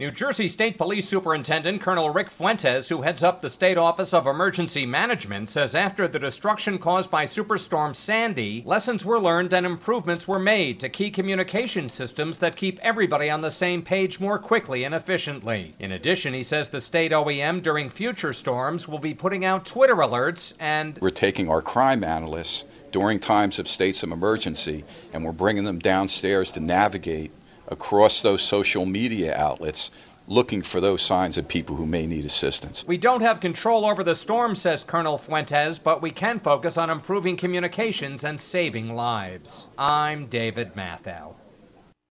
New Jersey State Police Superintendent Colonel Rick Fuentes, who heads up the State Office of Emergency Management, says after the destruction caused by Superstorm Sandy, lessons were learned and improvements were made to key communication systems that keep everybody on the same page more quickly and efficiently. In addition, he says the state OEM during future storms will be putting out Twitter alerts and We're taking our crime analysts during times of states of emergency and we're bringing them downstairs to navigate across those social media outlets looking for those signs of people who may need assistance. We don't have control over the storm, says Colonel Fuentes, but we can focus on improving communications and saving lives. I'm David Matthau.